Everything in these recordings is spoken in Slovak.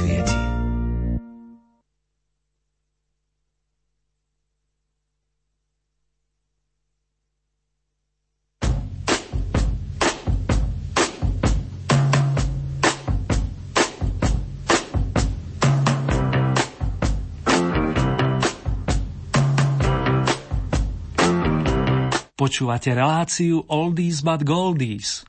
svieti. Počúvate reláciu Oldies but Goldies.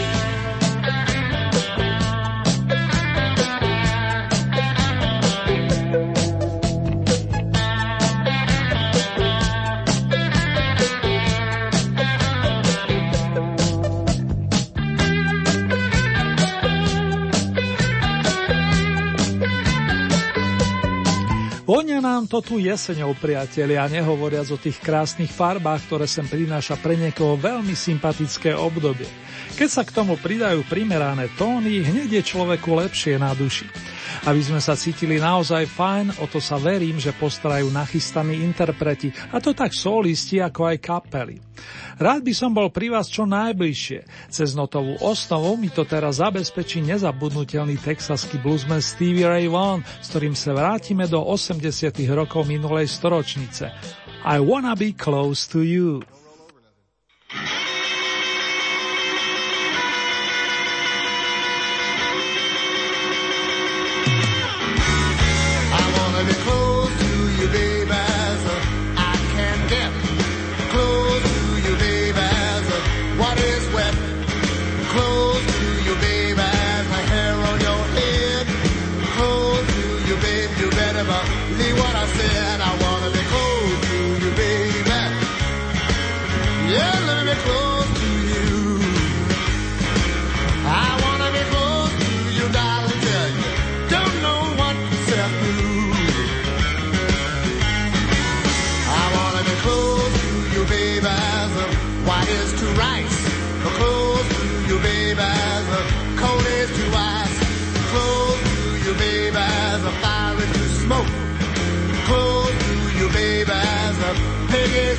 Nám to tu jeseňou, priatelia, nehovoriac o tých krásnych farbách, ktoré sem prináša pre niekoho veľmi sympatické obdobie. Keď sa k tomu pridajú primerané tóny, hneď je človeku lepšie na duši. Aby sme sa cítili naozaj fajn, o to sa verím, že postarajú nachystaní interpreti, a to tak solisti ako aj kapely. Rád by som bol pri vás čo najbližšie. Cez notovú osnovu mi to teraz zabezpečí nezabudnutelný texaský bluesman Stevie Ray Vaughan, s ktorým sa vrátime do 80 rokov minulej storočnice. I wanna be close to you.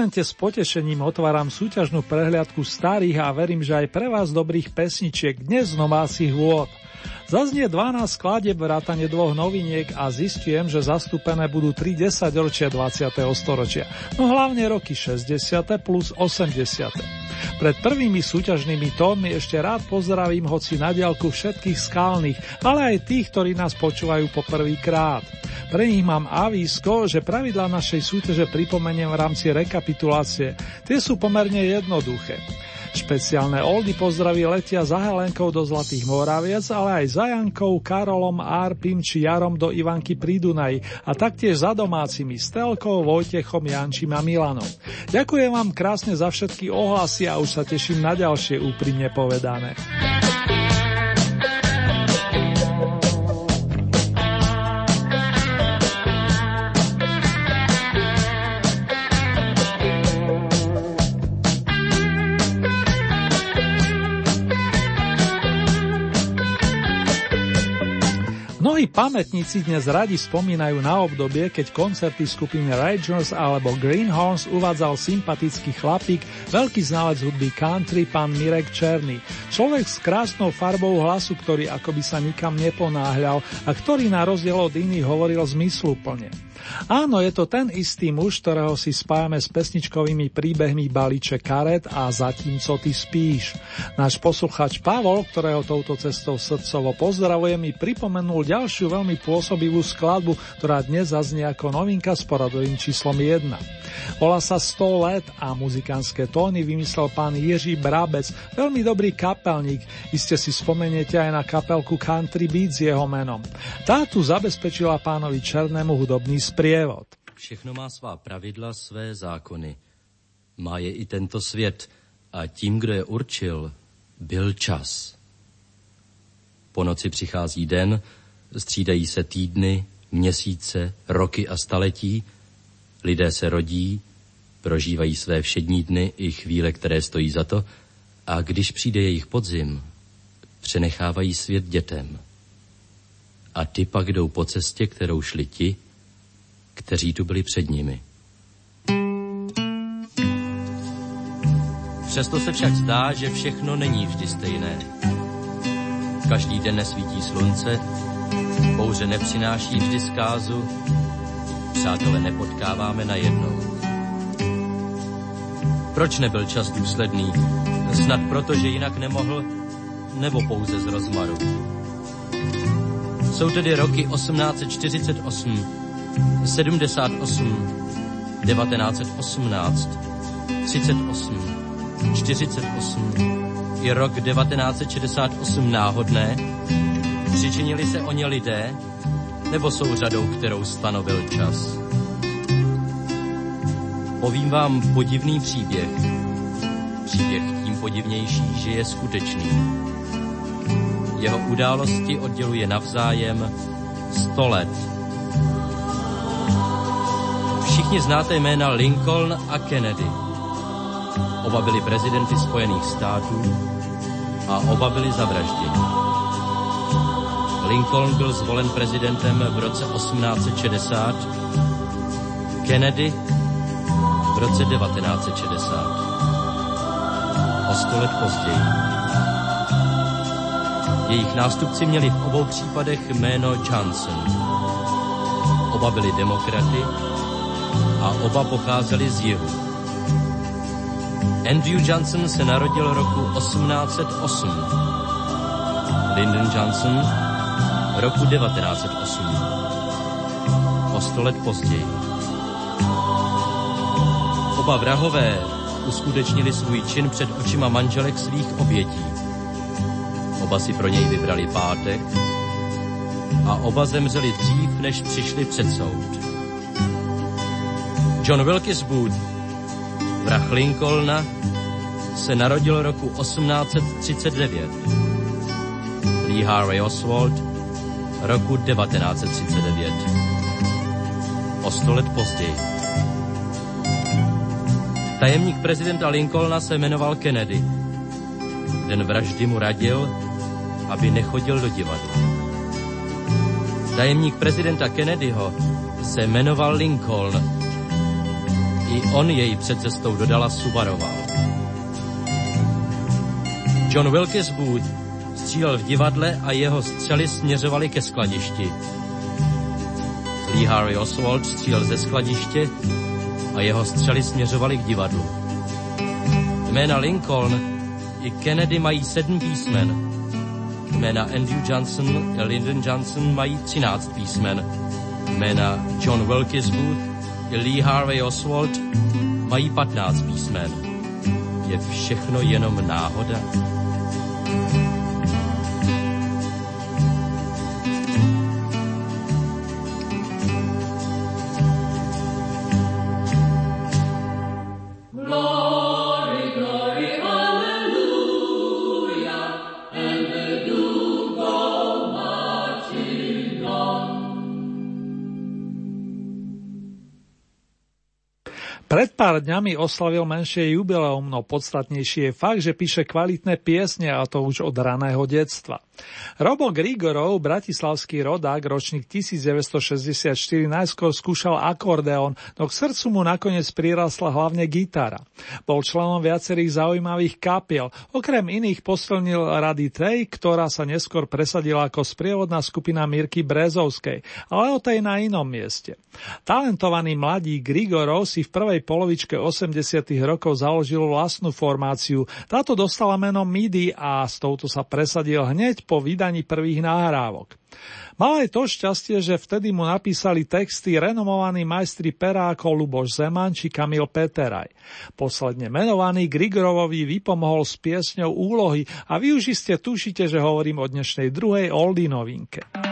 Momente s potešením otváram súťažnú prehliadku starých a verím, že aj pre vás dobrých pesničiek dnes z domácich vôd. Zaznie 12 skladeb vrátane dvoch noviniek a zistujem, že zastúpené budú 3 desaťročia 20. storočia, no hlavne roky 60. plus 80. Pred prvými súťažnými tónmi ešte rád pozdravím hoci na diálku všetkých skalných, ale aj tých, ktorí nás počúvajú po prvý krát. Pre nich mám avísko, že pravidla našej súťaže pripomeniem v rámci rekapitulácie. Tie sú pomerne jednoduché. Špeciálne oldy pozdraví letia za Helenkou do Zlatých Moraviec, ale aj za Jankou, Karolom, Arpim či Jarom do Ivanky pri Dunaji a taktiež za domácimi Stelkou, Vojtechom, Jančím a Milanom. Ďakujem vám krásne za všetky ohlasy a už sa teším na ďalšie úprimne povedané. Mnohí pamätníci dnes radi spomínajú na obdobie, keď koncerty skupiny Rangers alebo Greenhorns uvádzal sympatický chlapík, veľký znalec hudby country, pán Mirek Černý. Človek s krásnou farbou hlasu, ktorý akoby sa nikam neponáhľal a ktorý na rozdiel od iných hovoril zmysluplne. Áno, je to ten istý muž, ktorého si spájame s pesničkovými príbehmi Balíče karet a Zatím, co ty spíš. Náš posluchač Pavol, ktorého touto cestou srdcovo pozdravuje, mi pripomenul ďalšiu veľmi pôsobivú skladbu, ktorá dnes zaznie ako novinka s poradovým číslom 1. Volá sa 100 let a muzikánske tóny vymyslel pán Jiří Brabec, veľmi dobrý kapelník. Iste si spomeniete aj na kapelku Country Beats s jeho menom. Tá tu zabezpečila pánovi Černému hudobný sprievod. Všechno má svá pravidla, své zákony. Má je i tento svět a tím, kdo je určil, byl čas. Po noci přichází den, střídají se týdny, měsíce, roky a staletí, lidé se rodí, prožívají své všední dny i chvíle, které stojí za to, a když přijde jejich podzim, přenechávají svět dětem. A ty pak jdou po cestě, kterou šli ti, kteří tu byli před nimi. Přesto se však zdá, že všechno není vždy stejné. Každý den nesvítí slunce, bouře nepřináší vždy zkázu, přátelé nepotkáváme na jednou. Proč nebyl čas důsledný? Snad proto, že jinak nemohl, nebo pouze z rozmaru. Jsou tedy roky 1848, 78, 1918, 38, 48 je rok 1968 náhodné? Přičinili se o ně lidé, nebo jsou řadou, kterou stanovil čas? Povím vám podivný příběh. Příběh tím podivnější, že je skutečný. Jeho události odděluje navzájem sto let Všichni znáte jména Lincoln a Kennedy. Oba byli prezidenty Spojených států a oba byli zavražděni. Lincoln byl zvolen prezidentem v roce 1860, Kennedy v roce 1960. O sto let později. Jejich nástupci měli v obou případech jméno Johnson. Oba byli demokraty a oba pocházeli z jihu. Andrew Johnson se narodil roku 1808. Lyndon Johnson roku 1908. O sto let později. Oba vrahové uskutečnili svůj čin před očima manželek svých obětí. Oba si pro něj vybrali pátek a oba zemřeli dřív, než přišli před soud. John Wilkes Booth, vrah Lincolna, se narodil roku 1839. Lee Harvey Oswald roku 1939. O sto let později. Tajemník prezidenta Lincolna se jmenoval Kennedy. Den vraždy mu radil, aby nechodil do divadla. Tajemník prezidenta Kennedyho se jmenoval Lincoln i on jej před cestou dodala Subaroval. John Wilkes Booth střílel v divadle a jeho střely směřovaly ke skladišti. Lee Harry Oswald střílel ze skladiště a jeho střely směřovaly k divadlu. Jména Lincoln i Kennedy mají sedm písmen. Jména Andrew Johnson a Lyndon Johnson mají třináct písmen. Jména John Wilkes Booth Lee Harvey Oswald mají 15 písmen. Je všechno jenom náhoda? Pred pár dňami oslavil menšie jubileum, no podstatnejšie je fakt, že píše kvalitné piesne a to už od raného detstva. Robo Grigorov, bratislavský rodák, ročník 1964, najskôr skúšal akordeón, no k srdcu mu nakoniec prirastla hlavne gitara. Bol členom viacerých zaujímavých kapiel, okrem iných posilnil rady tej, ktorá sa neskôr presadila ako sprievodná skupina Mirky Brezovskej, ale o tej na inom mieste. Talentovaný mladý Grigorov si v prvej polovičke 80. rokov založil vlastnú formáciu. Táto dostala meno MIDI a s touto sa presadil hneď po vydaní prvých nahrávok. Mal aj to šťastie, že vtedy mu napísali texty renomovaní majstri pera ako Luboš Zeman či Kamil Peteraj. Posledne menovaný Grigorovovi vypomohol s piesňou úlohy a vy už iste tušíte, že hovorím o dnešnej druhej Oldy novinke.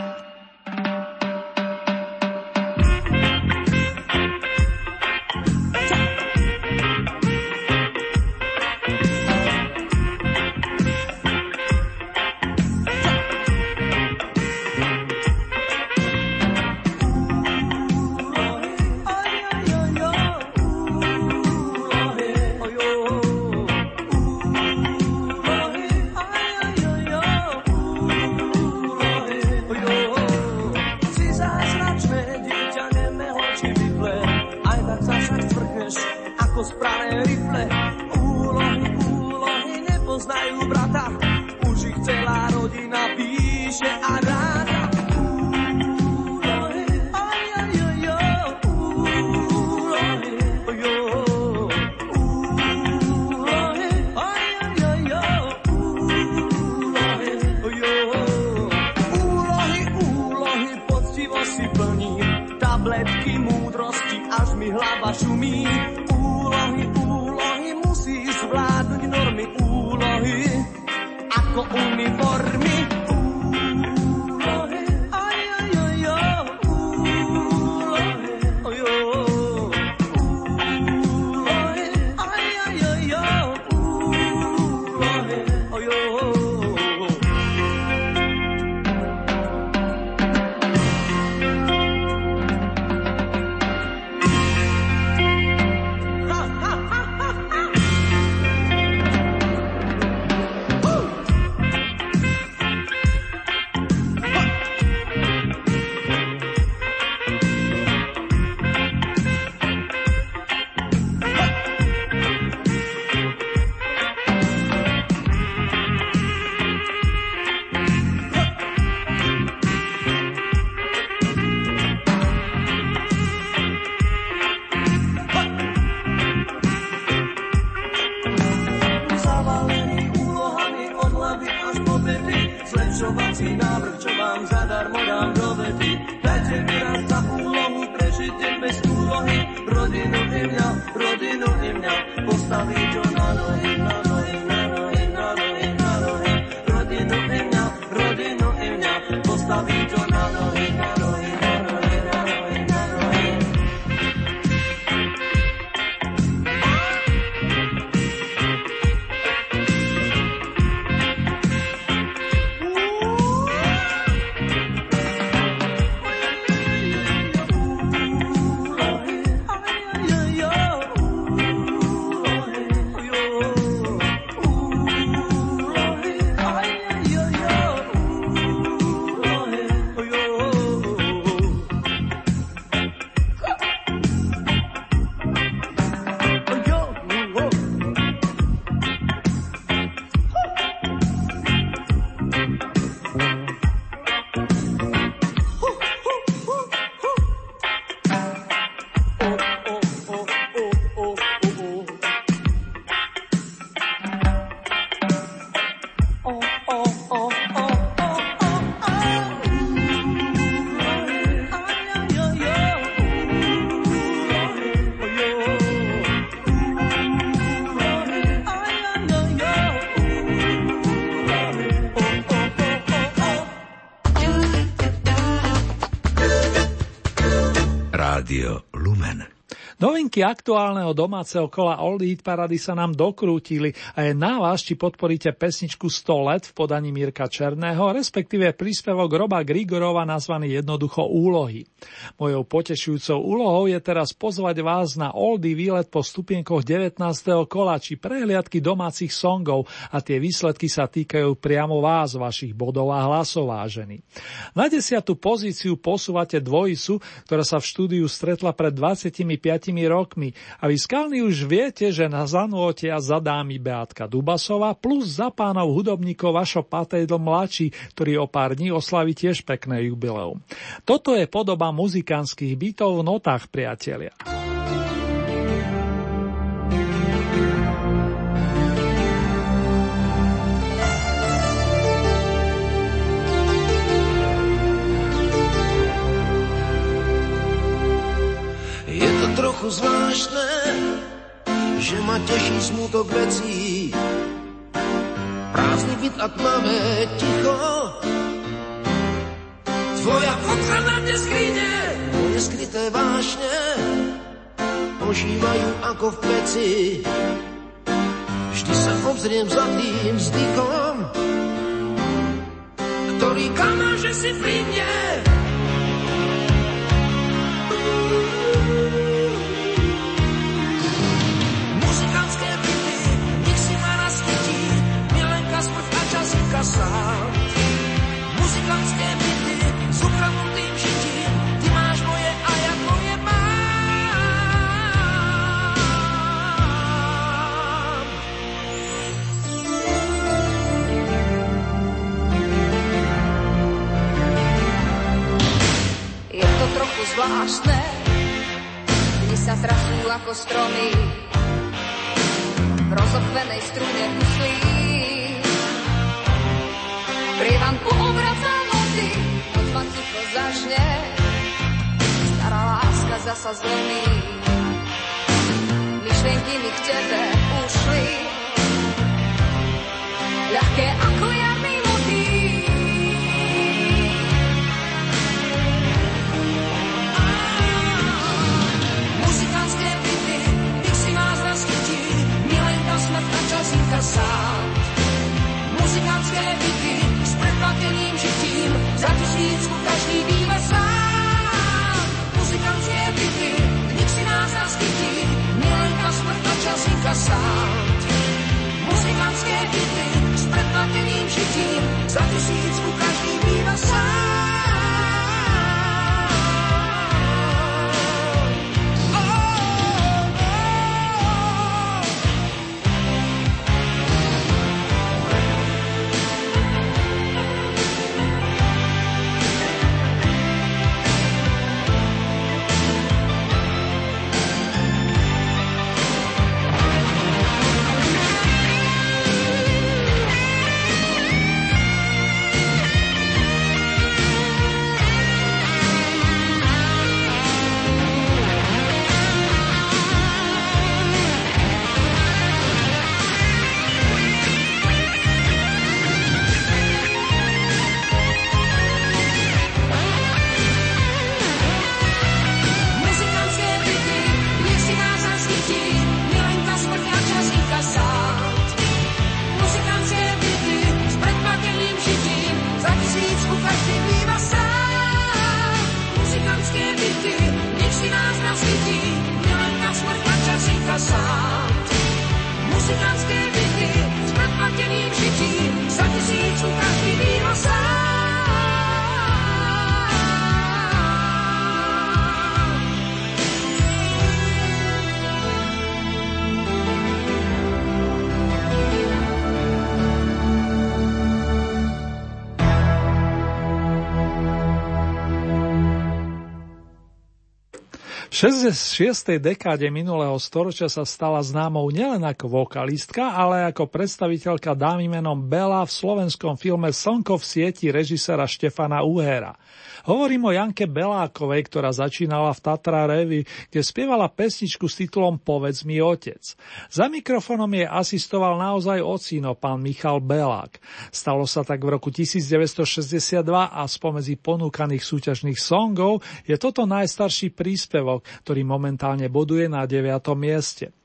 Novinky aktuálneho domáceho kola Old Eat Parady sa nám dokrútili a je na vás, či podporíte pesničku 100 let v podaní Mirka Černého, respektíve príspevok Roba Grigorova nazvaný jednoducho úlohy. Mojou potešujúcou úlohou je teraz pozvať vás na Oldy výlet po stupienkoch 19. kola či prehliadky domácich songov a tie výsledky sa týkajú priamo vás, vašich bodov a hlasov vážení. Na desiatú pozíciu posúvate dvojicu, ktorá sa v štúdiu stretla pred 25 rokmi a vy skalní už viete, že na zanúotia zadá mi Beatka Dubasova plus za pánov hudobníkov Vašo Patejdl mladší, ktorý o pár dní oslaví tiež pekné jubileum. Toto je podoba muzikánskych bytov v notách, priatelia. Trochu zvláštne, že ma teší smutok vecí. Prázdny byt a tmavé ticho. Tvoja fotka na mne skrine, moje skryté vášne ožívajú ako v peci. Vždy sa obzriem za tým vzdychom, ktorý kamá, že si pri mne. Stromy, v rozochvenej strune myslí Prievanku obraca noci, noc ma ticho zažne, stará láska zasa zlomí. Myšlienky mi k tebe ušli, ľahké ako jarný plateným žitím, za tisícku každý býva sám. Muzikantské byty, nik si nás naskytí, milenka smrtná časíka sám. Muzikantské byty, s predplateným žitím, za tisícku každý býva sám. V 66. dekáde minulého storočia sa stala známou nielen ako vokalistka, ale ako predstaviteľka dámy menom Bela v slovenskom filme Slnko v sieti režisera Štefana Uhera. Hovorím o Janke Belákovej, ktorá začínala v Tatra Revi, kde spievala pesničku s titulom Povedz mi otec. Za mikrofónom jej asistoval naozaj ocino, pán Michal Belák. Stalo sa tak v roku 1962 a spomedzi ponúkaných súťažných songov je toto najstarší príspevok, ktorý momentálne boduje na 9. mieste.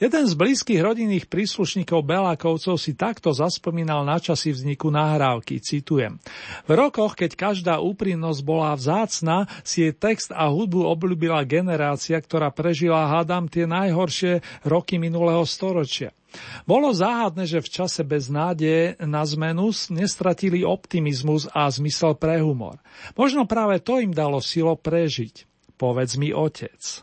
Jeden z blízkych rodinných príslušníkov Belákovcov si takto zaspomínal na časy vzniku nahrávky, citujem. V rokoch, keď každá úprimnosť bola vzácna, si jej text a hudbu obľúbila generácia, ktorá prežila, hádam, tie najhoršie roky minulého storočia. Bolo záhadné, že v čase bez nádeje na zmenu nestratili optimizmus a zmysel pre humor. Možno práve to im dalo silo prežiť. Povedz mi, otec.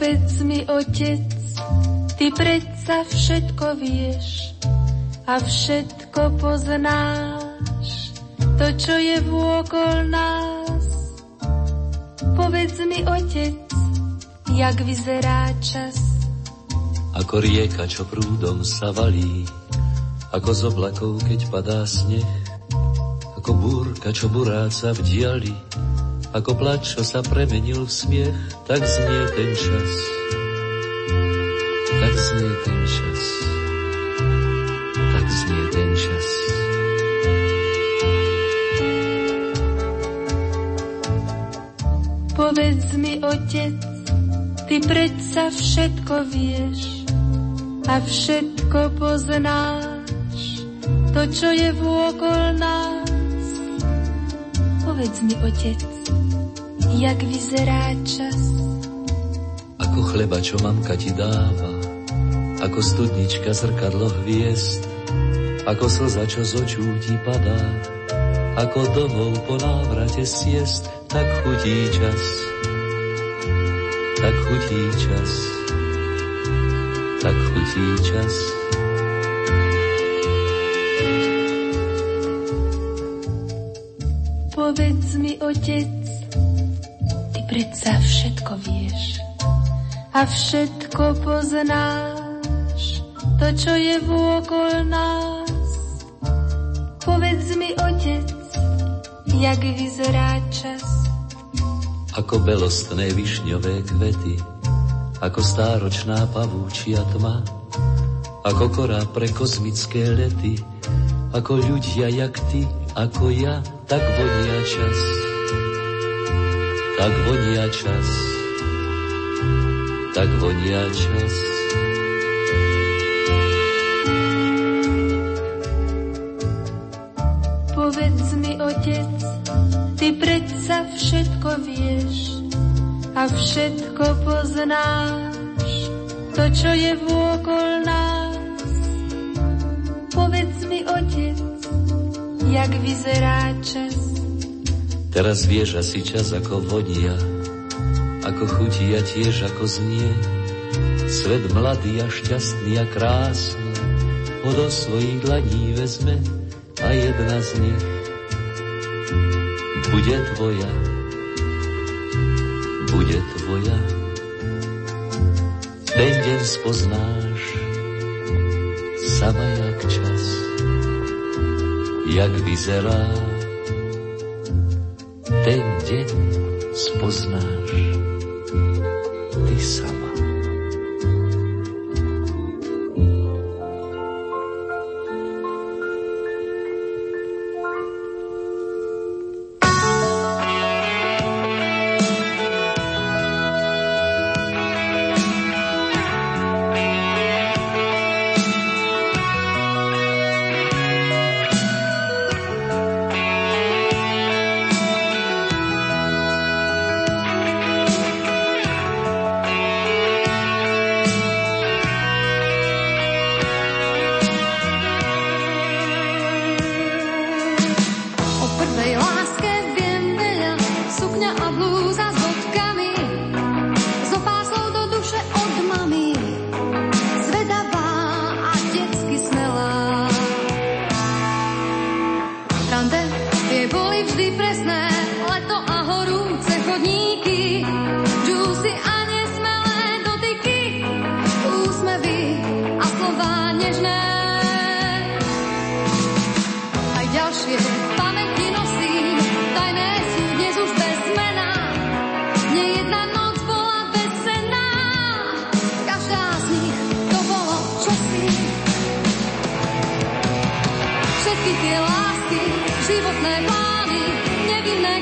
Povedz mi, otec, ty predsa všetko vieš a všetko poznáš, to, čo je vôkol nás. Povedz mi, otec, jak vyzerá čas. Ako rieka, čo prúdom sa valí, ako z oblakov, keď padá sneh, ako búrka, čo buráca v diali, ako plač, čo sa premenil v smiech, tak znie ten čas. Tak znie ten čas. Tak znie ten čas. Povedz mi, otec, ty predsa všetko vieš a všetko poznáš, to, čo je vôkol nás. Povedz mi, otec, jak vyzerá čas. Ako chleba, čo mamka ti dáva, ako studnička zrkadlo hviezd, ako slza, čo z očú ti padá, ako domov po návrate siest, tak chutí čas, tak chutí čas, tak chutí čas. Povedz mi, otec, predsa všetko vieš a všetko poznáš, to, čo je vôkol nás. Povedz mi, otec, jak vyzerá čas. Ako belostné višňové kvety, ako stáročná pavúčia tma, ako korá pre kozmické lety, ako ľudia jak ty, ako ja, tak vonia čas tak vonia čas, tak vonia čas. Povedz mi, otec, ty predsa všetko vieš a všetko poznáš, to, čo je vôkol nás. Povedz mi, otec, jak vyzerá čas, Teraz vieš asi čas ako vonia, ako chutí a tiež ako znie. Svet mladý a šťastný a krásny ho do svojich dlaní vezme a jedna z nich bude tvoja, bude tvoja. Ten deň spoznáš sama jak čas, jak vyzerá ten deň spoznáš tie lásky, životné plány, nevinné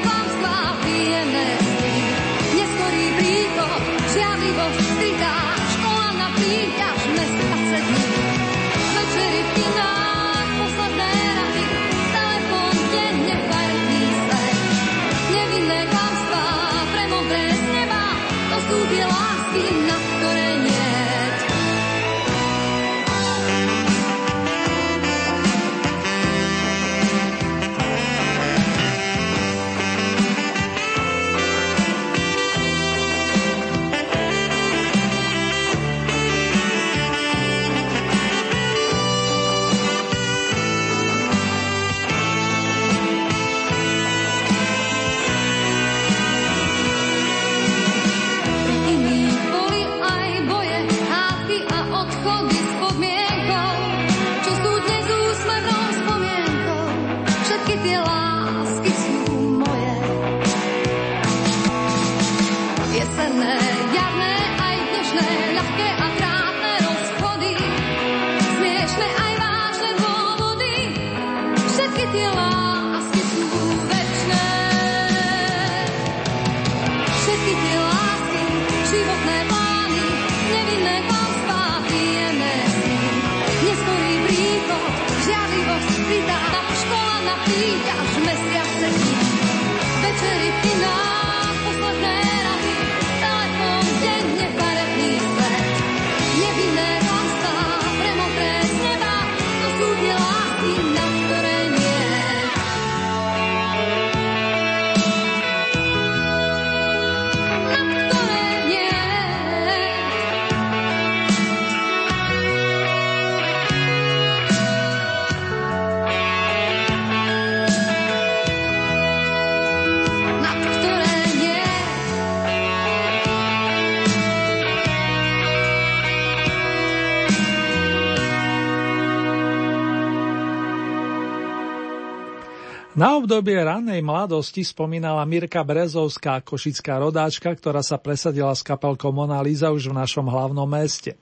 Na obdobie ranej mladosti spomínala Mirka Brezovská, košická rodáčka, ktorá sa presadila s kapelkou Mona Lisa už v našom hlavnom meste.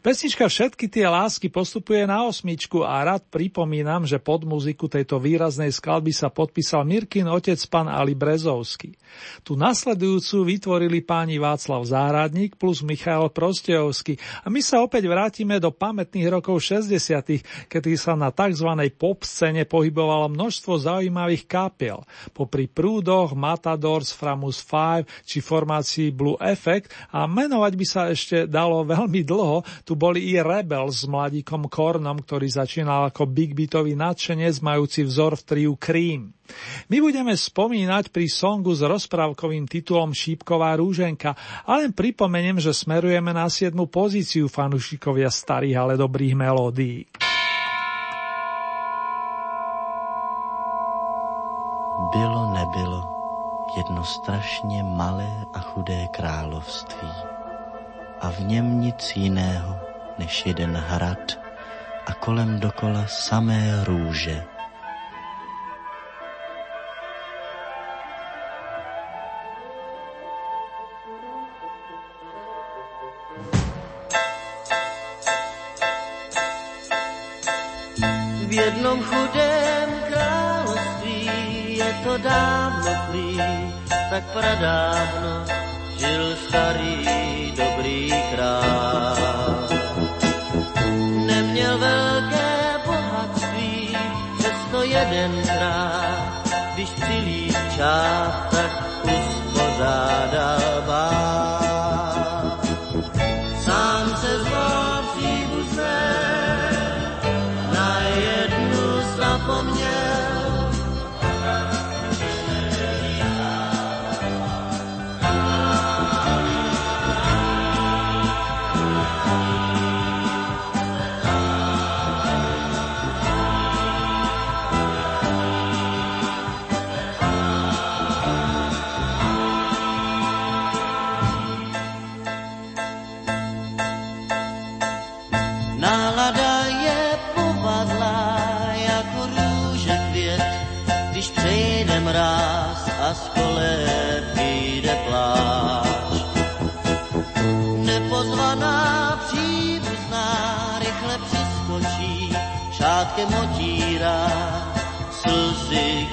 Pesnička Všetky tie lásky postupuje na osmičku a rád pripomínam, že pod muziku tejto výraznej skladby sa podpísal Mirkin otec pán Ali Brezovský. Tu nasledujúcu vytvorili páni Václav Záhradník plus Michal Prostejovský a my sa opäť vrátime do pamätných rokov 60 kedy sa na tzv. pop scéne pohybovalo množstvo zaujímavých zaujímavých kapiel. Popri Prúdoch, Matadors, Framus 5 či formácii Blue Effect a menovať by sa ešte dalo veľmi dlho, tu boli i Rebel s mladíkom Kornom, ktorý začínal ako big beatový nadšenec majúci vzor v triu Cream. My budeme spomínať pri songu s rozprávkovým titulom Šípková rúženka a len pripomeniem, že smerujeme na 7. pozíciu fanúšikovia starých, ale dobrých melódií. Jedno strašně malé a chudé království a v něm nic jiného než jeden hrad a kolem dokola samé růže. V jednom chudém to dávno plí, tak pradávno žil starý dobrý král. Neměl velké bohatství, přesto jedenkrát, když přilít čáp, tak uspořádal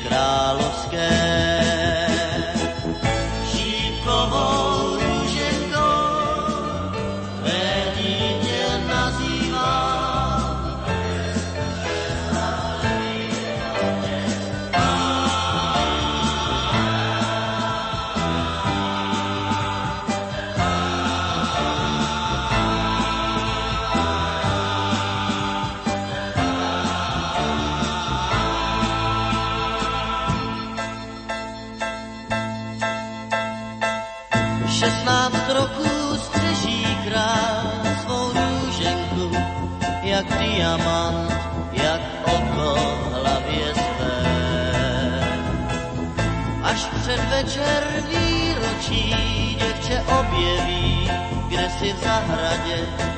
královské. Diamant, jak oko v hlavě své. Až před večer výročí děvče objeví, kde si v zahradě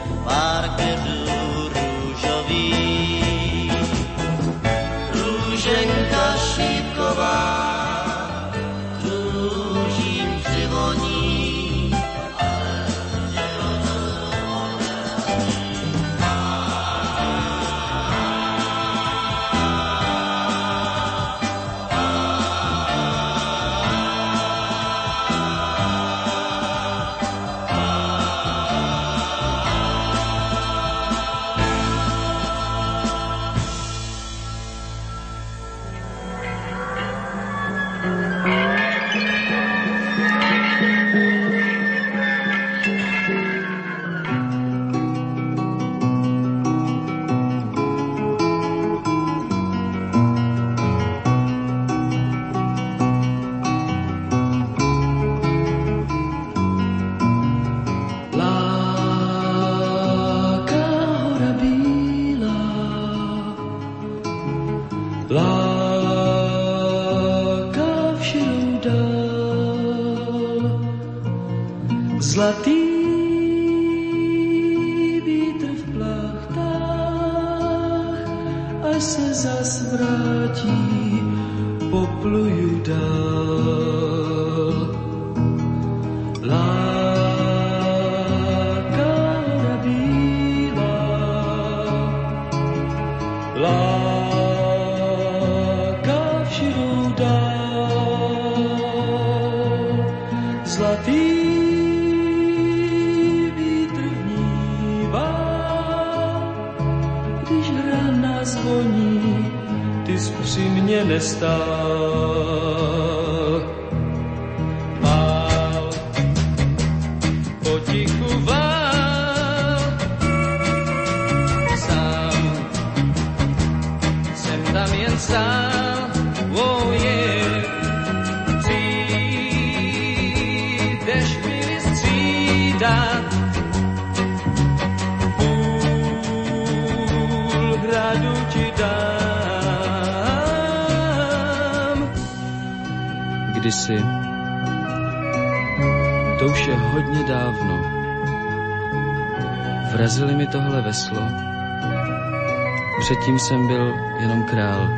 Předtím jsem byl jenom král.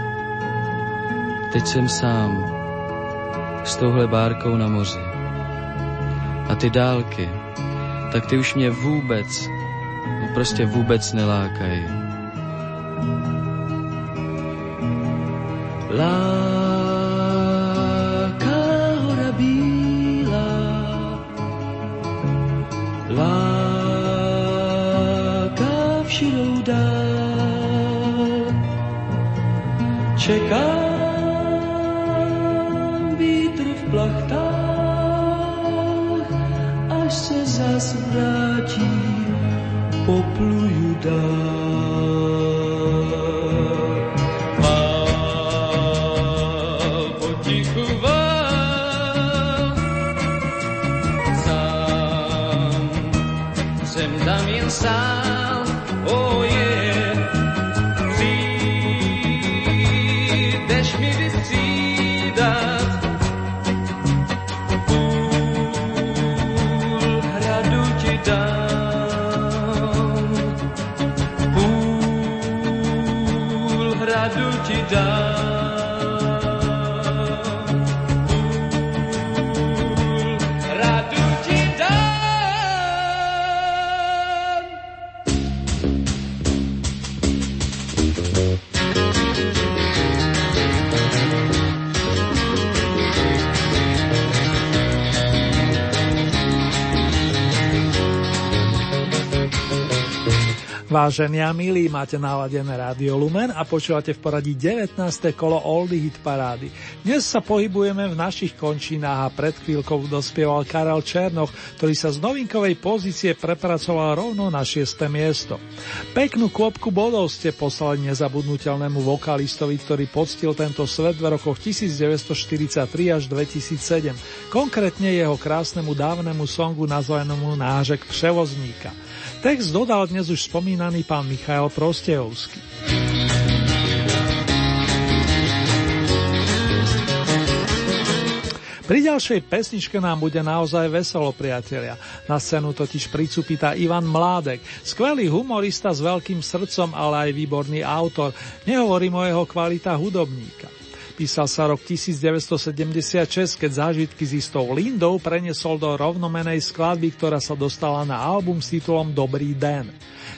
Teď jsem sám s touhle bárkou na moři. A ty dálky, tak ty už mě vůbec, no prostě vůbec nelákají. Láká Vážení a milí, máte naladené Rádio Lumen a počúvate v poradí 19. kolo Oldie Hit Parády. Dnes sa pohybujeme v našich končinách a pred chvíľkou dospieval Karel Černoch, ktorý sa z novinkovej pozície prepracoval rovno na 6. miesto. Peknú klopku bodov ste poslali nezabudnutelnému vokalistovi, ktorý poctil tento svet v rokoch 1943 až 2007, konkrétne jeho krásnemu dávnemu songu nazvanému Nážek Převozníka. Text dodal dnes už spomínaný pán Michal Prostejovský. Pri ďalšej pesničke nám bude naozaj veselo, priatelia. Na scénu totiž pricupíta Ivan Mládek, skvelý humorista s veľkým srdcom, ale aj výborný autor. Nehovorím o jeho kvalita hudobníka. Písal sa rok 1976, keď zážitky s istou Lindou preniesol do rovnomenej skladby, ktorá sa dostala na album s titulom Dobrý den.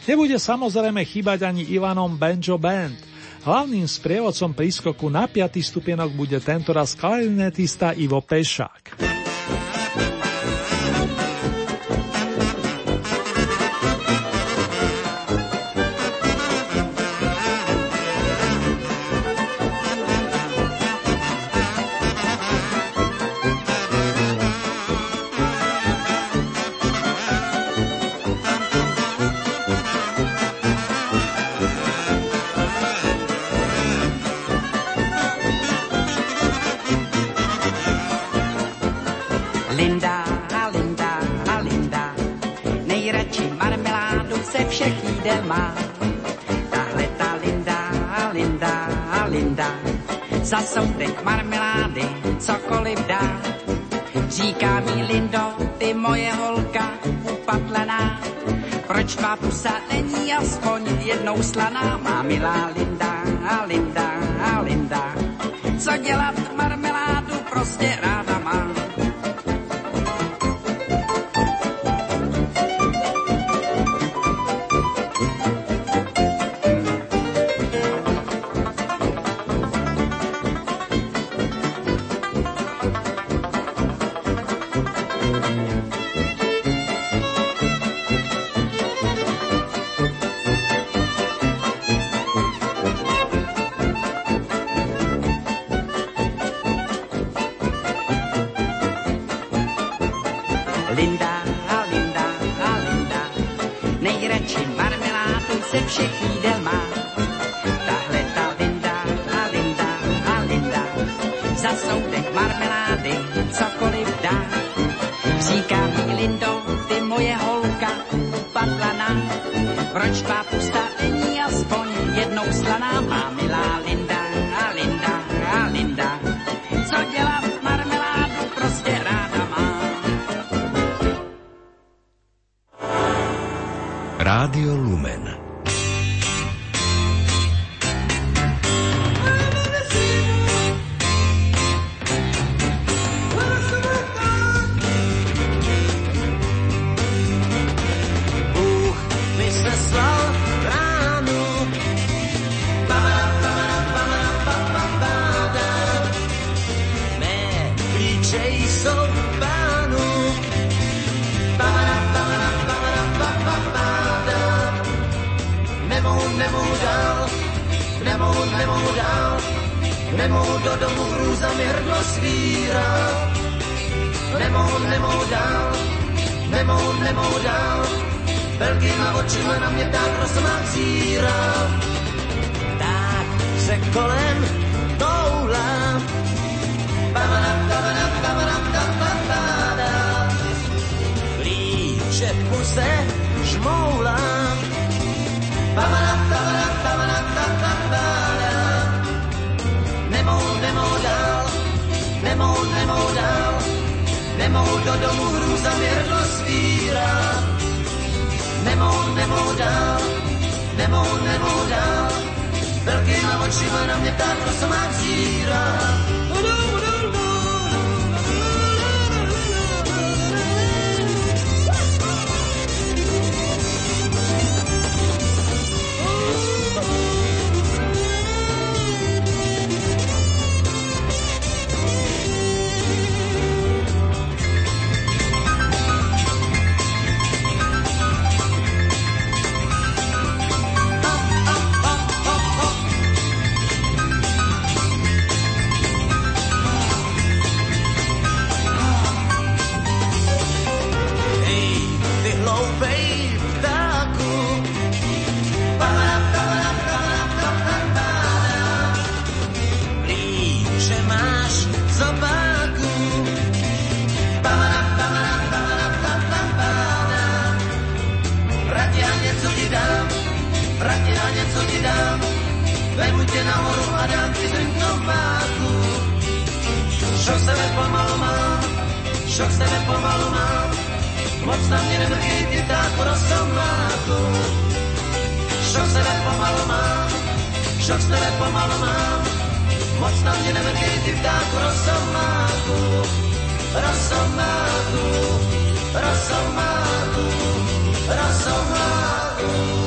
Nebude samozrejme chýbať ani Ivanom Banjo Band. Hlavným sprievodcom prískoku na 5. stupienok bude tentoraz klarinetista Ivo Pešák. Nemohu do domu hrůzami hrdlo svírá. Nemohu, nemohu dál, nemohu, nemohu dál. Velkýma očima na mě tak rozmach zíra, Tak se kolem toulám. Pamana, pamana, pamana, pamana. Líčetku se žmoulám. Pamana, pamana, pamana, Nemohu do domu hru zavěrlo svírá. Nemohu, nemohu dál, nemohu, nemohu dál. Velkýma očima na mě ptáko samá vzírá. Šok z tebe pomalu mám, šok z tebe pomalu mám, moc na mě nemrkej ty ptáku rosomáku. Šok z tebe pomalu mám, šok z tebe pomalu mám, moc na mě nemrkej ty ptáku rosomáku. Rosomáku, rosomáku, rosomáku.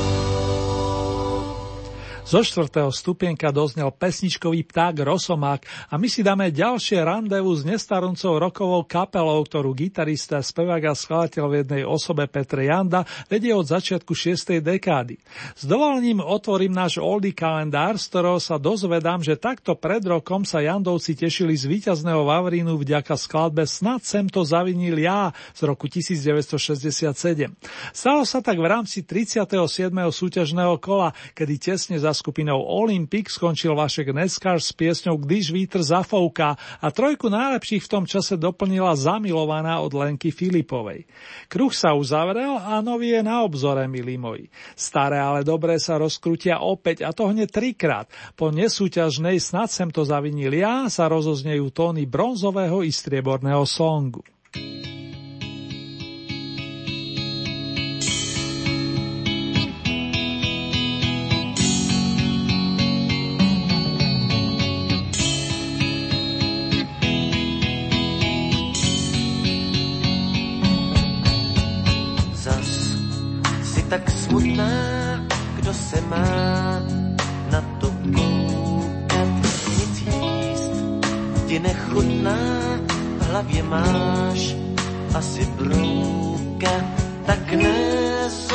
Zo štvrtého stupienka doznel pesničkový pták Rosomák a my si dáme ďalšie randevu s nestaruncou rokovou kapelou, ktorú gitarista, spevák a skladateľ v jednej osobe Petre Janda vedie od začiatku 6. dekády. S dovolením otvorím náš oldie kalendár, z ktorého sa dozvedám, že takto pred rokom sa Jandovci tešili z víťazného Vavrínu vďaka skladbe Snad sem to zavinil ja z roku 1967. Stalo sa tak v rámci 37. súťažného kola, kedy tesne za skupinou Olympic skončil Vašek Neskar s piesňou Když vítr zafouká a trojku najlepších v tom čase doplnila Zamilovaná od Lenky Filipovej. Kruh sa uzavrel a nový je na obzore, milí moji. Staré, ale dobré sa rozkrutia opäť a to hneď trikrát. Po nesúťažnej snad sem to zavinil ja sa rozoznejú tóny bronzového i strieborného songu. Hlavě máš asi brouka, tak nezoufej,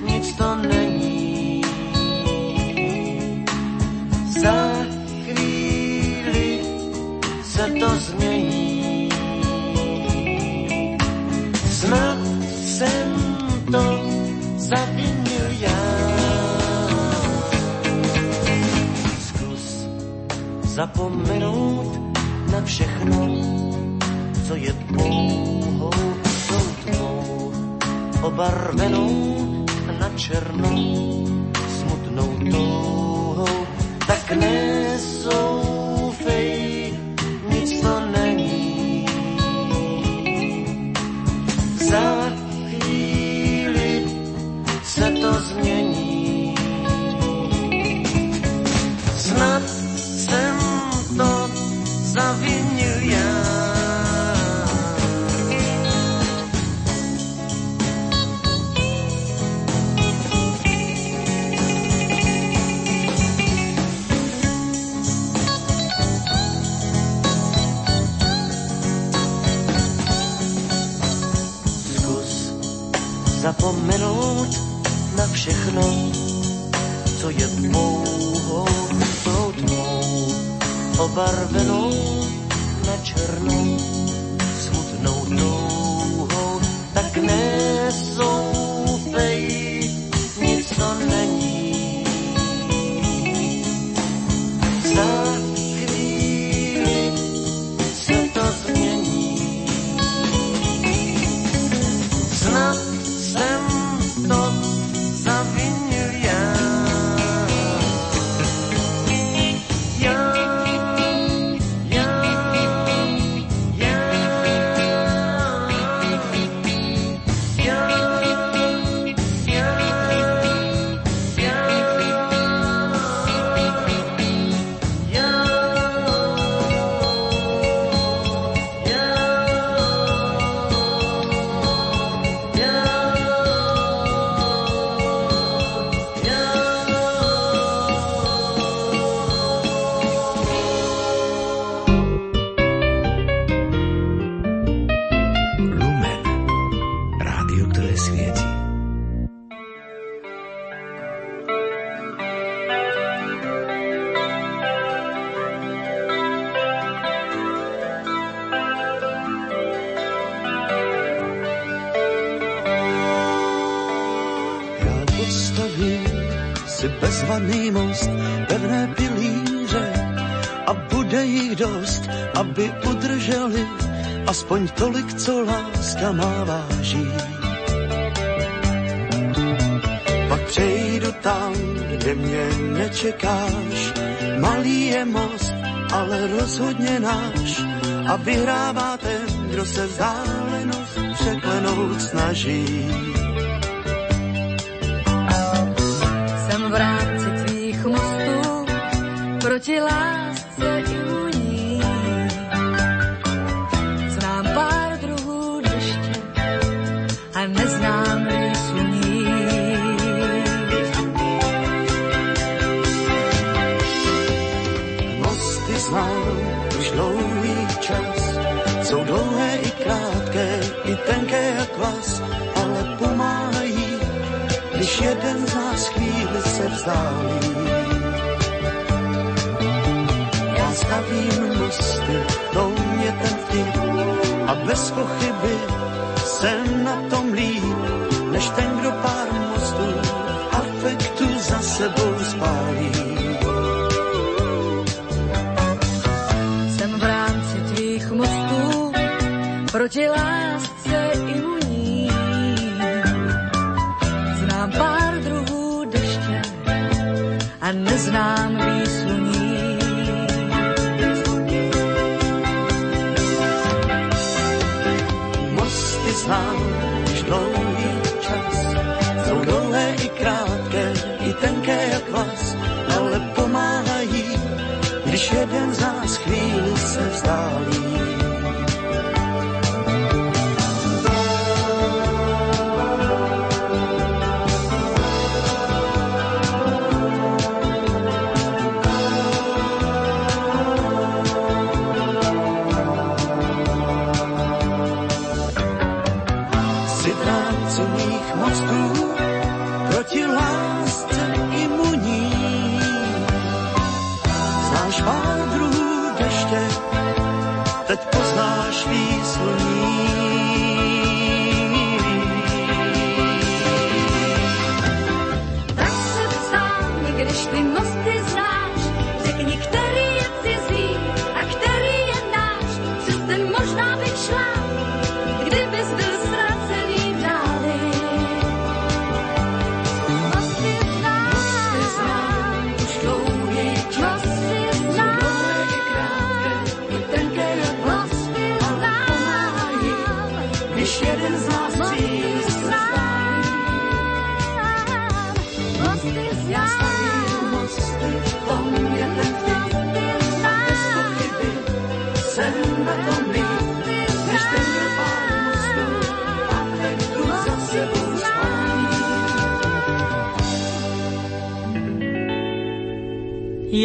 nic to není. Za chvíli se to změní. Snad jsem zapomenout na všechno, co je pouhou tou tmou, obarvenou na černou, smutnou touhou, tak nezoufej, zapomenout na všechno, co je pouhou tou tmou obarvenou na černou, smutnou touhou, tak nesoufej, co láska má váží. přejdu tam, kde mě nečekáš. Malý je most, ale rozhodně náš a vyhrává ten, kdo se vzdálenost překlenout snaží. Vzdálí. Já stavím mosty, to mě ten vtip a bez pochyby jsem na tom líp, než ten, kdo pár mostů afektu za sebou spálí. Jsem v rámci tvých mostů proti chvíli se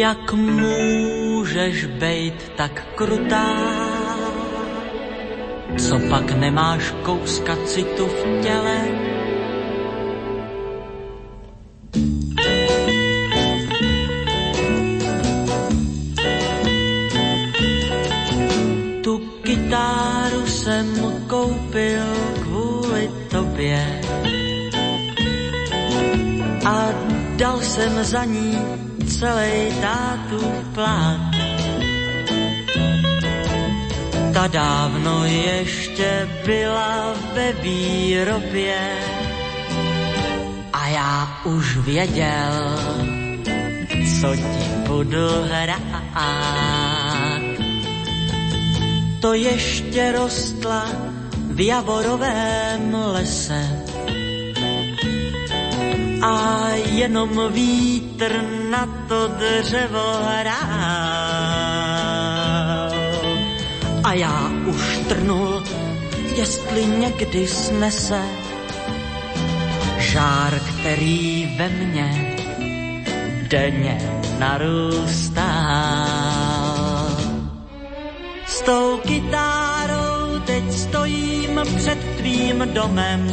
Jak můžeš bejt tak krutá? Co pak nemáš kouska citu v těle? Tu kytáru jsem koupil kvůli tobě a dal jsem za ní celý tátův plán. Ta dávno ještě byla ve výrobě a já už věděl, co ti budu hrát. To ještě rostla v javorovém lese a jenom vítr na to dřevo hrál. A já už trnul, jestli někdy snese žár, který ve mně denně narůstá. S tou kytárou teď stojím před tvým domem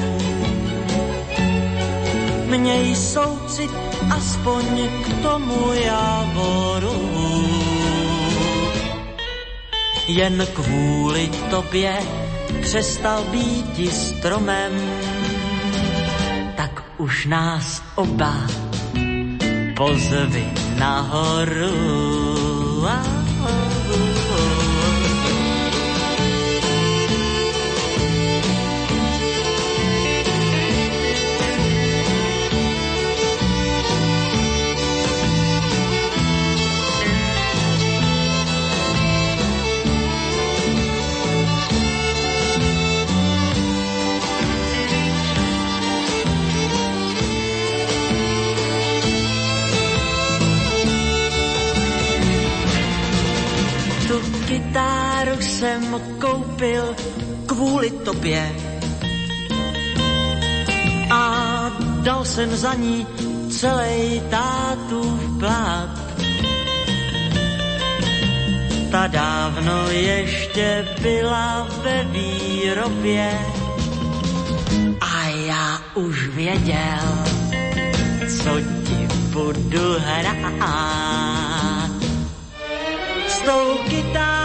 Měj soucit aspoň k tomu javoru. Jen kvůli tobě přestal být stromem, tak už nás oba pozvi nahoru. Jsem koupil kvůli tobě. A dal jsem za ní celý tátův plát. Ta dávno ještě byla ve výrobě a já už věděl, co ti budu hrát. S tou kytárou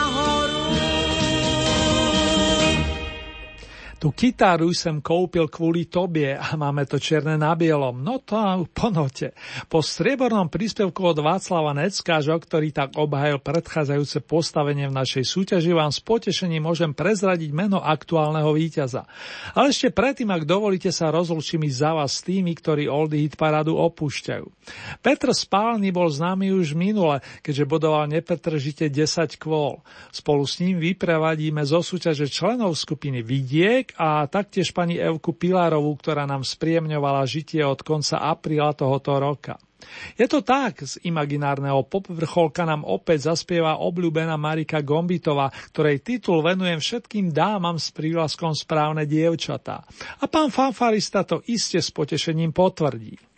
Tu kytaru sem kúpil kvôli tobie a máme to čierne na bielom. No to po note. Po striebornom príspevku od Václava Neckážo, ktorý tak obhajil predchádzajúce postavenie v našej súťaži, vám s potešením môžem prezradiť meno aktuálneho víťaza. Ale ešte predtým, ak dovolíte, sa rozlučím za vás s tými, ktorí Oldy Hit parádu opúšťajú. Petr Spálny bol známy už minule, keďže bodoval nepretržite 10 kvôl. Spolu s ním vyprevadíme zo súťaže členov skupiny Vidiek a taktiež pani Evku Pilárovú, ktorá nám spriemňovala žitie od konca apríla tohoto roka. Je to tak, z imaginárneho popvrcholka nám opäť zaspieva obľúbená Marika Gombitová, ktorej titul venujem všetkým dámam s prívlaskom správne dievčatá. A pán fanfarista to iste s potešením potvrdí.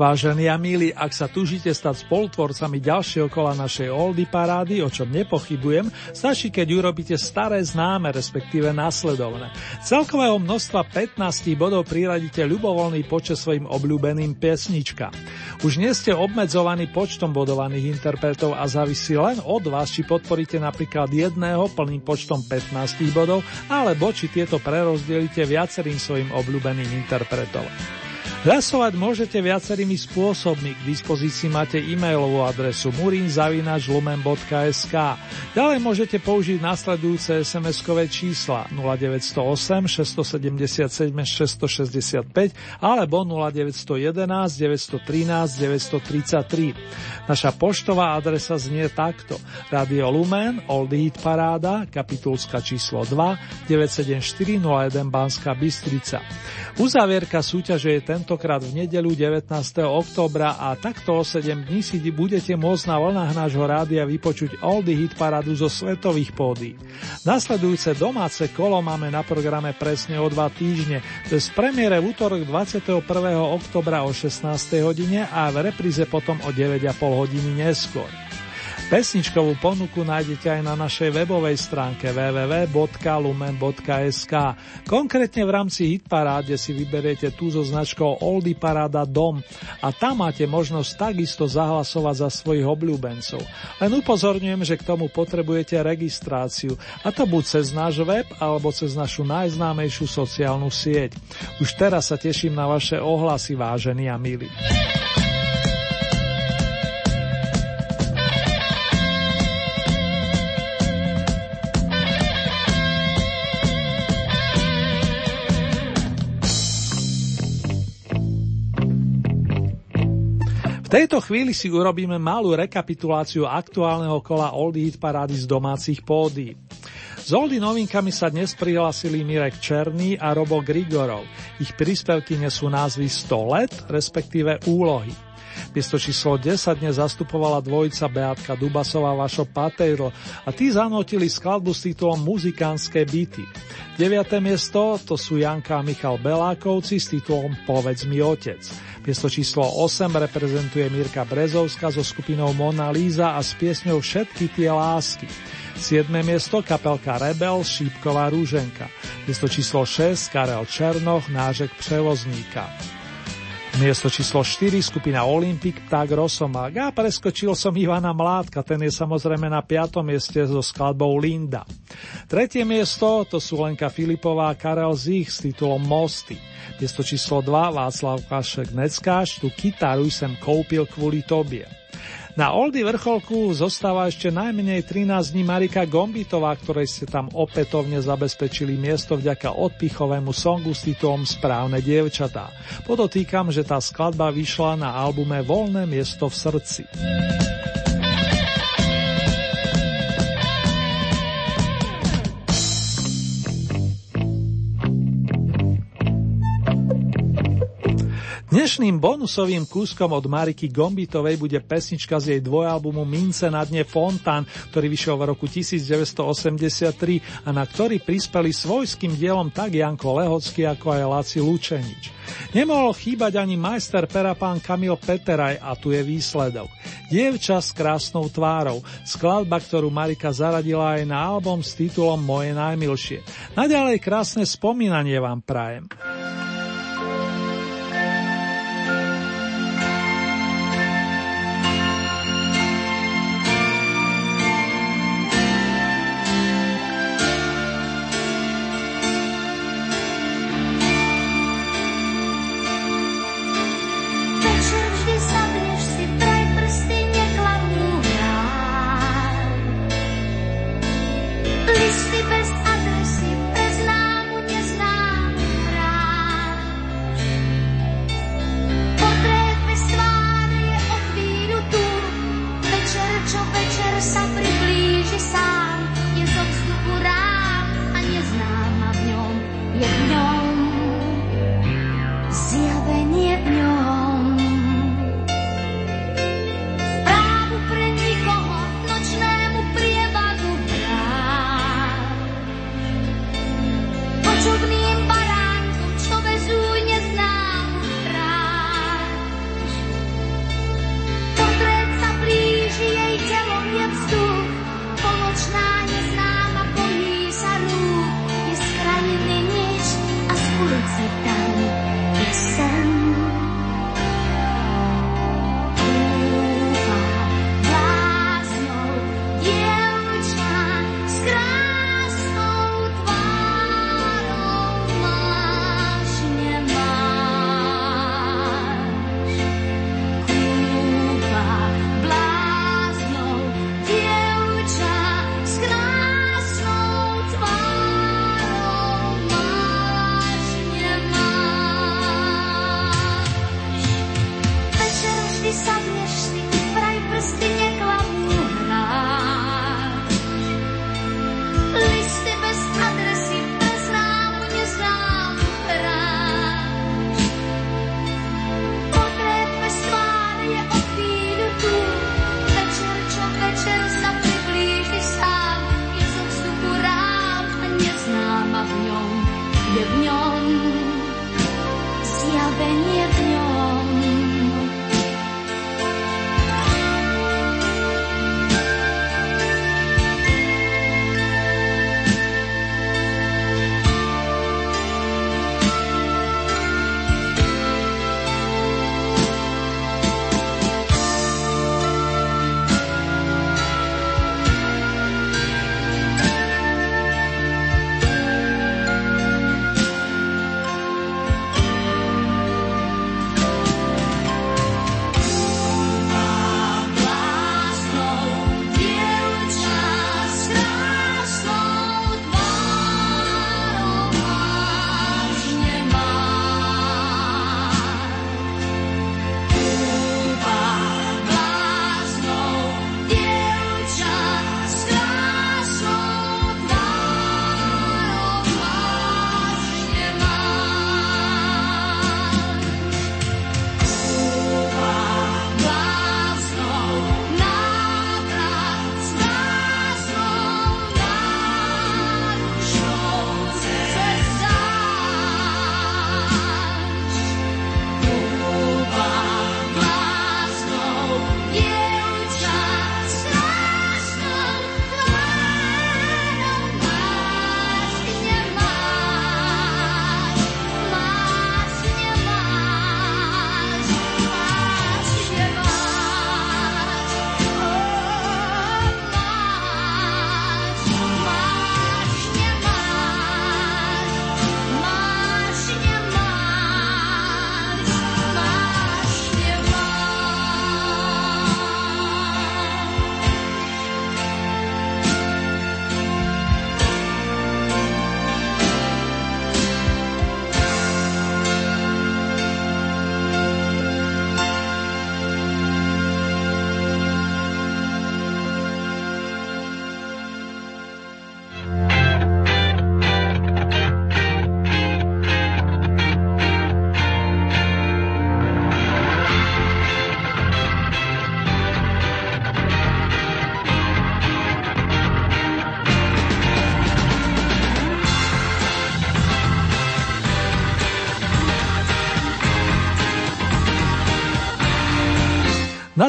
Vážení a milí, ak sa tužíte stať spolutvorcami ďalšieho kola našej Oldy parády, o čom nepochybujem, stačí, keď urobíte staré známe, respektíve následovné. Celkového množstva 15 bodov priradíte ľubovoľný počet svojim obľúbeným piesničkám. Už nie ste obmedzovaní počtom bodovaných interpretov a závisí len od vás, či podporíte napríklad jedného plným počtom 15 bodov, alebo či tieto prerozdelíte viacerým svojim obľúbeným interpretom. Hlasovať môžete viacerými spôsobmi. K dispozícii máte e-mailovú adresu murinzavinačlumen.sk Ďalej môžete použiť nasledujúce SMS-kové čísla 0908 677 665 alebo 0911 913 933. Naša poštová adresa znie takto. Radio Lumen, Old Hit Paráda, kapitulska číslo 2, 97401 Banská Bystrica. Uzavierka súťaže je tento tentokrát v nedelu 19. októbra a takto o 7 dní si budete môcť na vlnách nášho rádia vypočuť Oldy Hit paradu zo svetových pódy. Nasledujúce domáce kolo máme na programe presne o dva týždne, to je premiére v útorok 21. oktobra o 16. hodine a v repríze potom o 9,5 hodiny neskôr. Pesničkovú ponuku nájdete aj na našej webovej stránke www.lumen.sk. Konkrétne v rámci Hitparáde si vyberiete tú so značkou Oldy Paráda Dom a tam máte možnosť takisto zahlasovať za svojich obľúbencov. Len upozorňujem, že k tomu potrebujete registráciu a to buď cez náš web alebo cez našu najznámejšiu sociálnu sieť. Už teraz sa teším na vaše ohlasy, vážení a milí. Tejto chvíli si urobíme malú rekapituláciu aktuálneho kola Oldie Hit parády z domácich pódy. S Oldy novinkami sa dnes prihlásili Mirek Černý a Robo Grigorov. Ich príspevky nesú názvy 100 let, respektíve úlohy. Miesto číslo 10 dnes zastupovala dvojica Beatka Dubasová Vašo Patejro a tí zanotili skladbu s titulom Muzikánske byty. 9. miesto to sú Janka a Michal Belákovci s titulom Povedz mi otec. Miesto číslo 8 reprezentuje Mirka Brezovská so skupinou Mona Líza a s piesňou Všetky tie lásky. 7. miesto kapelka Rebel Šípková rúženka. Miesto číslo 6 Karel Černoch Nážek Převozníka. Miesto číslo 4 skupina Olympic Pták Rosomák a preskočil som Ivana Mládka, ten je samozrejme na 5. mieste so skladbou Linda. Tretie miesto to sú Lenka Filipová a Karel Zich s titulom Mosty. Miesto číslo 2 Václav Kašek Neckáš, tu kytaru sem koupil kvôli tobie. Na Oldy vrcholku zostáva ešte najmenej 13 dní Marika Gombitová, ktorej ste tam opätovne zabezpečili miesto vďaka odpichovému songu s titulom Správne dievčatá. Podotýkam, že tá skladba vyšla na albume Voľné miesto v srdci. Dnešným bonusovým kúskom od Mariky Gombitovej bude pesnička z jej dvojalbumu Mince na dne Fontán, ktorý vyšiel v roku 1983 a na ktorý prispeli svojským dielom tak Janko Lehocký ako aj Laci Lučenič. Nemohol chýbať ani majster pera pán Kamil Peteraj a tu je výsledok. Dievča s krásnou tvárou, skladba, ktorú Marika zaradila aj na album s titulom Moje najmilšie. Naďalej krásne spomínanie vám prajem.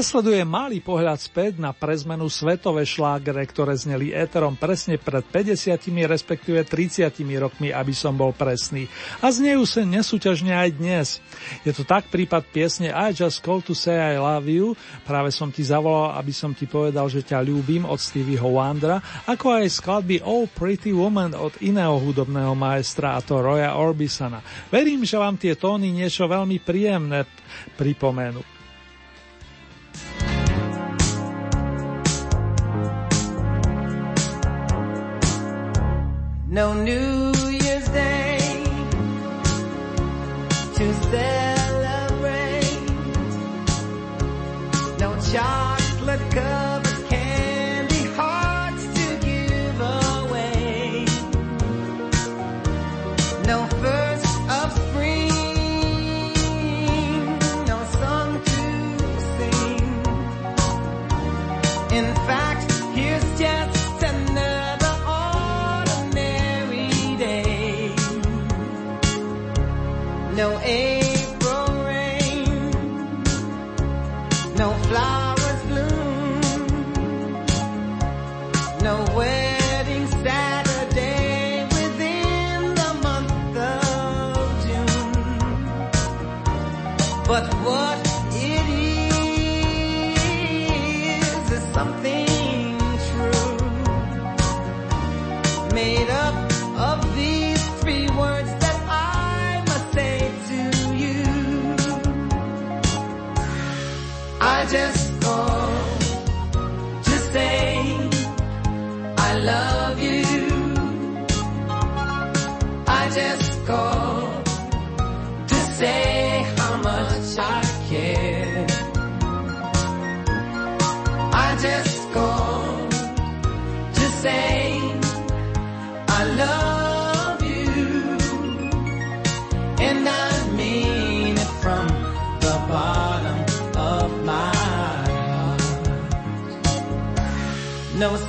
Nasleduje malý pohľad späť na prezmenu svetové šlágre, ktoré zneli éterom presne pred 50 respektíve 30 rokmi, aby som bol presný. A znejú sa nesúťažne aj dnes. Je to tak prípad piesne I Just Call to Say I Love You, práve som ti zavolal, aby som ti povedal, že ťa ľúbim od Stevieho Wandra, ako aj skladby Oh Pretty Woman od iného hudobného maestra, a to Roya Orbisana. Verím, že vám tie tóny niečo veľmi príjemné pripomenú. No New Year's Day to celebrate. No chocolate covered candy hearts to give away. No first of spring. No song to sing. In fact, here's Jack.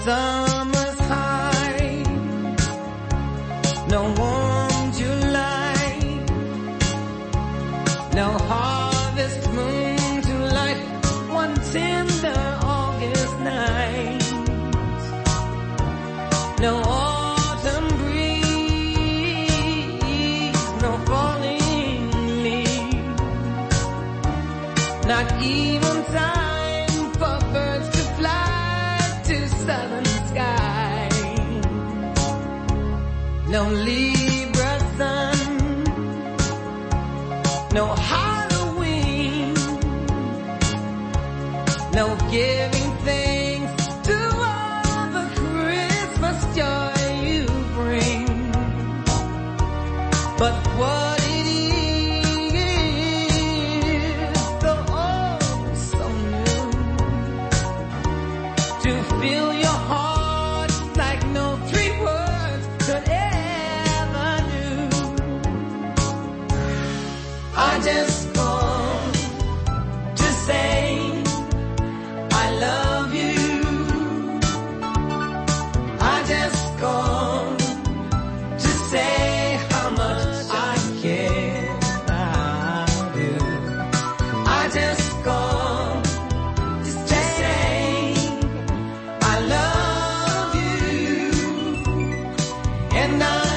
the and I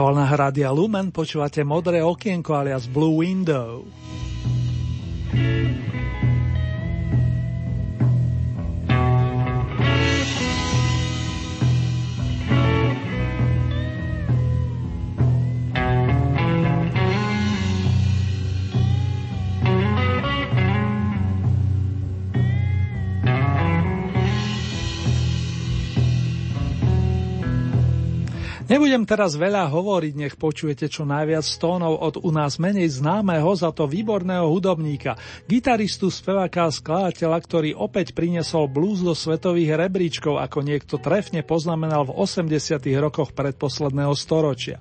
Na vlnách Rádia Lumen počúvate Modré okienko alias Blue Window. Teraz veľa hovoriť, nech počujete čo najviac tónov od u nás menej známeho, za to výborného hudobníka, gitaristu, speváka a skladateľa, ktorý opäť priniesol blues do svetových rebríčkov, ako niekto trefne poznamenal v 80. rokoch predposledného storočia.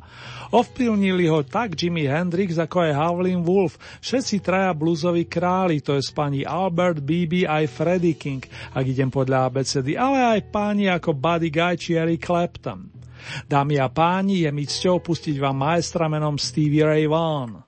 Ovplyvnili ho tak Jimi Hendrix ako aj Howlin' Wolf, všetci traja bluesoví králi, to je pani Albert, BB aj Freddie King, ak idem podľa ABCD, ale aj páni ako Buddy Guy či Eric Clapton. Dámy a páni, je mi cťou pustiť vám maestra menom Stevie Ray Vaughan.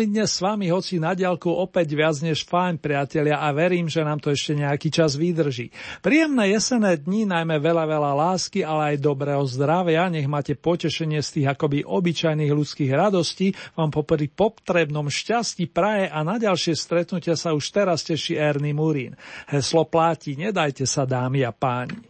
veľmi dnes s vami, hoci na diaľku opäť viac než fajn, priatelia, a verím, že nám to ešte nejaký čas vydrží. Príjemné jesené dni, najmä veľa, veľa lásky, ale aj dobrého zdravia. Nech máte potešenie z tých akoby obyčajných ľudských radostí. Vám popri potrebnom šťastí praje a na ďalšie stretnutia sa už teraz teší Ernie Murín. Heslo platí, nedajte sa dámy a páni.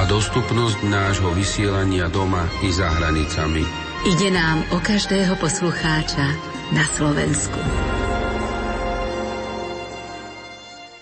a dostupnosť nášho vysielania doma i za hranicami. Ide nám o každého poslucháča na Slovensku.